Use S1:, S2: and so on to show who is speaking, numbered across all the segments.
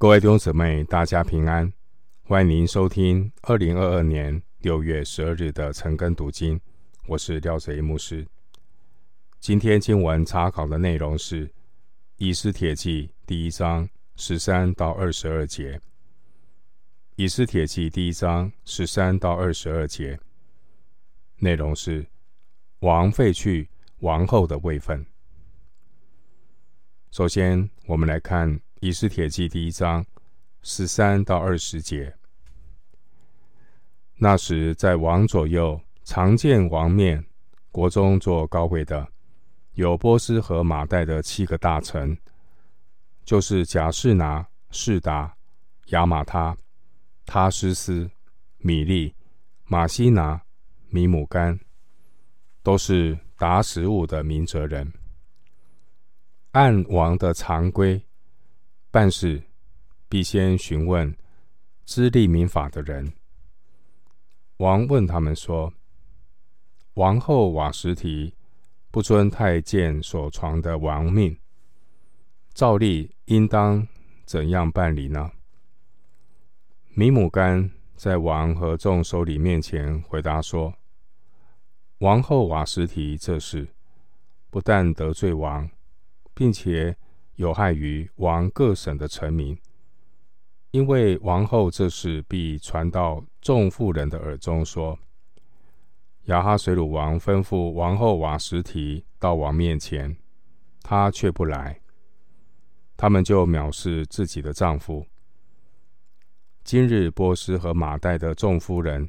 S1: 各位弟兄姊妹，大家平安！欢迎您收听二零二二年六月十二日的晨更读经，我是廖哲一牧师。今天经文查考的内容是《以斯帖记》第一章十三到二十二节，《以斯帖记》第一章十三到二十二节内容是王废去王后的位分。首先，我们来看。以斯帖记第一章十三到二十节。那时，在王左右常见王面，国中做高位的，有波斯和马代的七个大臣，就是贾士拿、士达、亚马他、他施斯、米利、马西拿、米姆干，都是达十五的明哲人，按王的常规。办事必先询问知利民法的人。王问他们说：“王后瓦实提不遵太监所传的王命，照例应当怎样办理呢？”米姆干在王和众首领面前回答说：“王后瓦实提这事不但得罪王，并且。”有害于王各省的臣民，因为王后这事必传到众妇人的耳中，说：亚哈水鲁王吩咐王后瓦什提到王面前，她却不来，他们就藐视自己的丈夫。今日波斯和马代的众夫人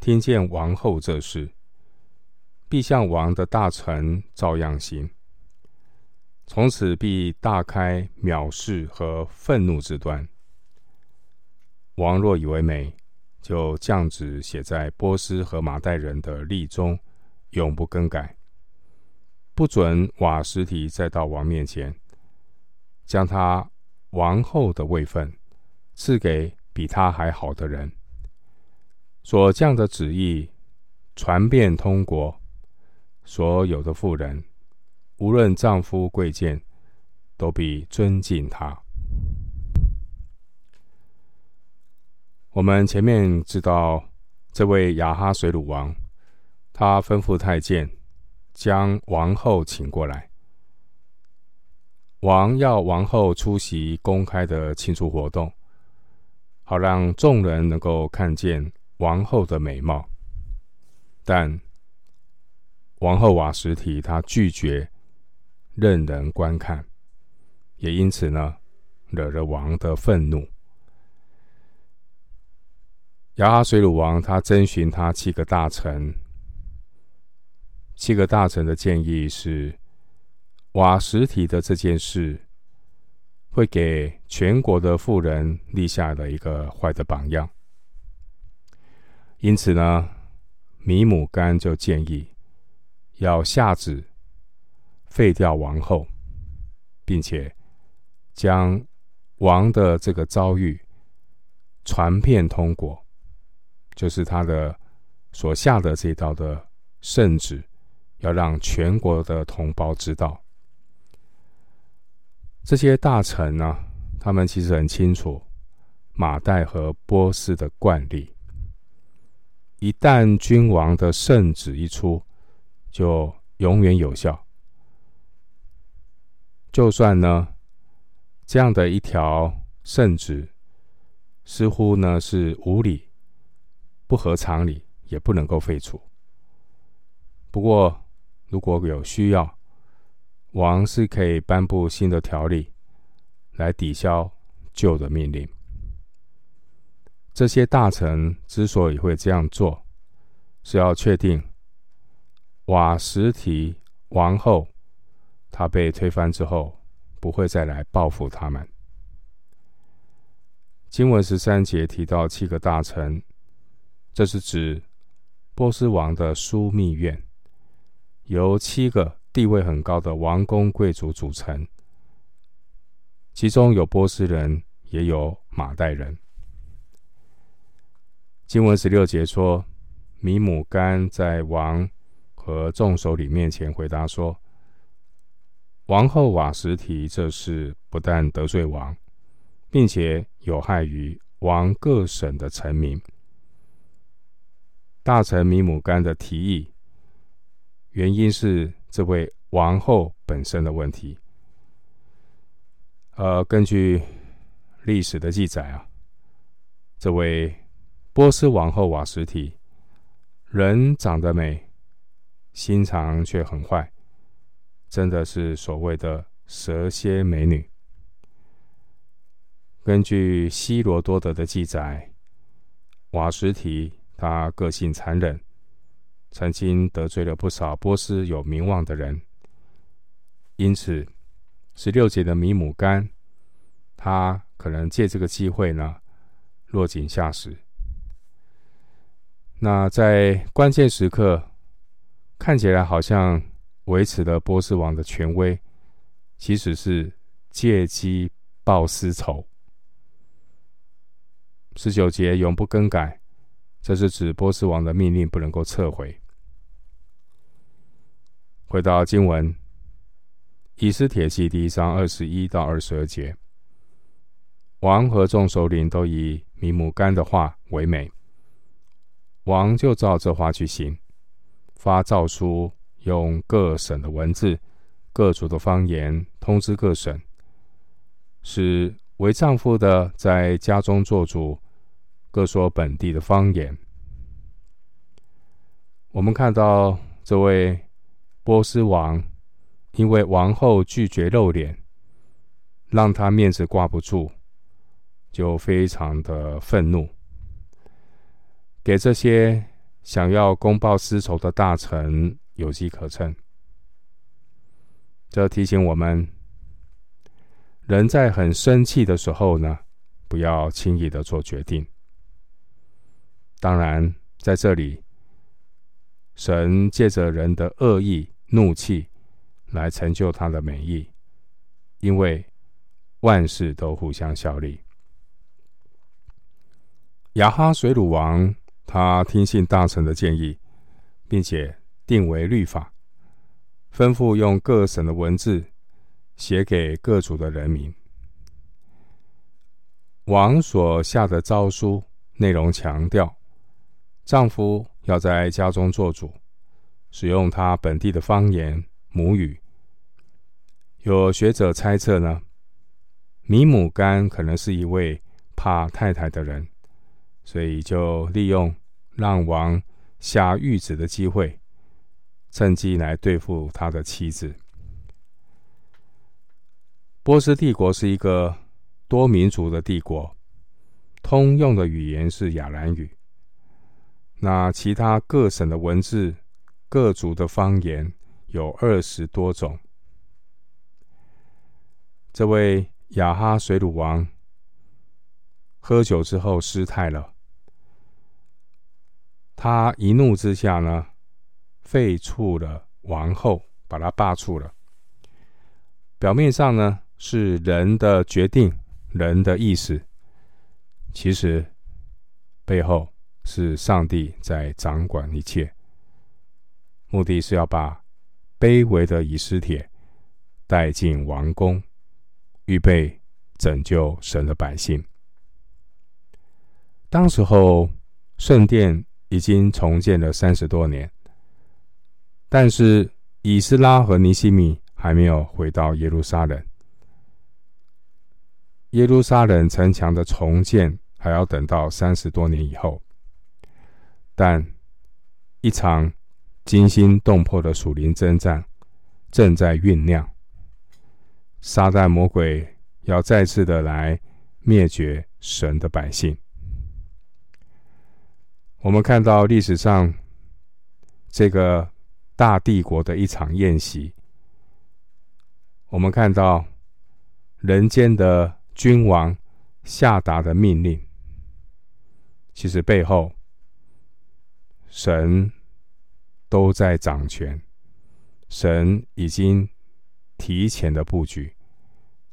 S1: 听见王后这事，必向王的大臣照样行。从此必大开藐视和愤怒之端。王若以为美，就降旨写在波斯和马代人的例中，永不更改，不准瓦实提再到王面前，将他王后的位分赐给比他还好的人。所降的旨意传遍通国，所有的妇人。无论丈夫贵贱，都必尊敬他。我们前面知道，这位亚哈水鲁王，他吩咐太监将王后请过来。王要王后出席公开的庆祝活动，好让众人能够看见王后的美貌。但王后瓦什提她拒绝。任人观看，也因此呢，惹了王的愤怒。亚哈水鲁王他征询他七个大臣，七个大臣的建议是：瓦实提的这件事，会给全国的富人立下了一个坏的榜样。因此呢，米姆干就建议要下旨。废掉王后，并且将王的这个遭遇传遍通国，就是他的所下的这道的圣旨，要让全国的同胞知道。这些大臣呢，他们其实很清楚马代和波斯的惯例，一旦君王的圣旨一出，就永远有效。就算呢，这样的一条圣旨，似乎呢是无理、不合常理，也不能够废除。不过，如果有需要，王是可以颁布新的条例来抵消旧的命令。这些大臣之所以会这样做，是要确定瓦实提王后。他被推翻之后，不会再来报复他们。经文十三节提到七个大臣，这是指波斯王的枢密院，由七个地位很高的王公贵族组成，其中有波斯人，也有马代人。经文十六节说，米姆干在王和众首领面前回答说。王后瓦实提这事不但得罪王，并且有害于王各省的臣民。大臣米姆干的提议，原因是这位王后本身的问题。呃，根据历史的记载啊，这位波斯王后瓦实提，人长得美，心肠却很坏，真的是所谓的蛇蝎美女。根据希罗多德的记载，瓦什提他个性残忍，曾经得罪了不少波斯有名望的人，因此。十六节的米姆干，他可能借这个机会呢，落井下石。那在关键时刻，看起来好像维持了波斯王的权威，其实是借机报私仇。十九节永不更改，这是指波斯王的命令不能够撤回。回到经文。以斯帖记第一章二十一到二十二节，王和众首领都以米母干的话为美，王就照这话去行，发诏书，用各省的文字、各族的方言通知各省，使为丈夫的在家中做主，各说本地的方言。我们看到这位波斯王。因为王后拒绝露脸，让他面子挂不住，就非常的愤怒，给这些想要公报私仇的大臣有机可乘。这提醒我们，人在很生气的时候呢，不要轻易的做决定。当然，在这里，神借着人的恶意、怒气。来成就他的美意，因为万事都互相效力。亚哈水鲁王他听信大臣的建议，并且定为律法，吩咐用各省的文字写给各族的人民。王所下的诏书内容强调，丈夫要在家中做主，使用他本地的方言。母语。有学者猜测呢，米姆干可能是一位怕太太的人，所以就利用让王下谕旨的机会，趁机来对付他的妻子。波斯帝国是一个多民族的帝国，通用的语言是亚兰语。那其他各省的文字、各族的方言。有二十多种。这位亚哈水鲁王喝酒之后失态了，他一怒之下呢，废黜了王后，把他罢黜了。表面上呢是人的决定，人的意思，其实背后是上帝在掌管一切，目的是要把。卑微的以斯帖带进王宫，预备拯救神的百姓。当时候，圣殿已经重建了三十多年，但是以斯拉和尼西米还没有回到耶路撒冷。耶路撒冷城墙的重建还要等到三十多年以后，但一场。惊心动魄的属灵征战正在酝酿，撒旦魔鬼要再次的来灭绝神的百姓。我们看到历史上这个大帝国的一场宴席，我们看到人间的君王下达的命令，其实背后神。都在掌权，神已经提前的布局，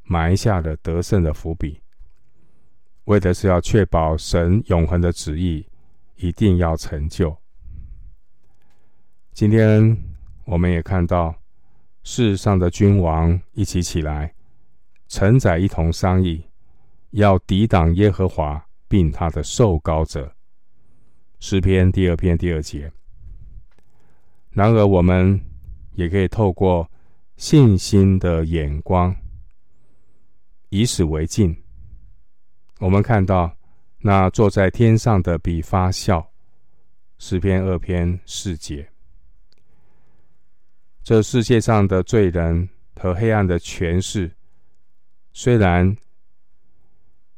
S1: 埋下了得胜的伏笔，为的是要确保神永恒的旨意一定要成就。今天我们也看到世上的君王一起起来，臣宰一同商议，要抵挡耶和华并他的受膏者。诗篇第二篇第二节。然而，我们也可以透过信心的眼光，以史为镜。我们看到那坐在天上的比发笑。诗篇二篇四节。这世界上的罪人和黑暗的权势，虽然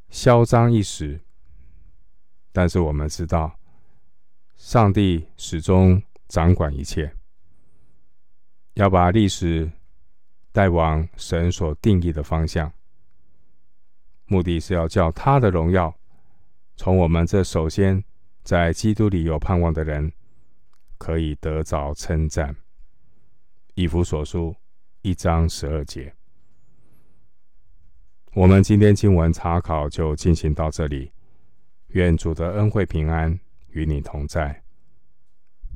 S1: 嚣张一时，但是我们知道，上帝始终掌管一切，要把历史带往神所定义的方向，目的是要叫他的荣耀从我们这首先在基督里有盼望的人，可以得着称赞。以弗所书一章十二节，我们今天经文查考就进行到这里。愿主的恩惠平安与你同在。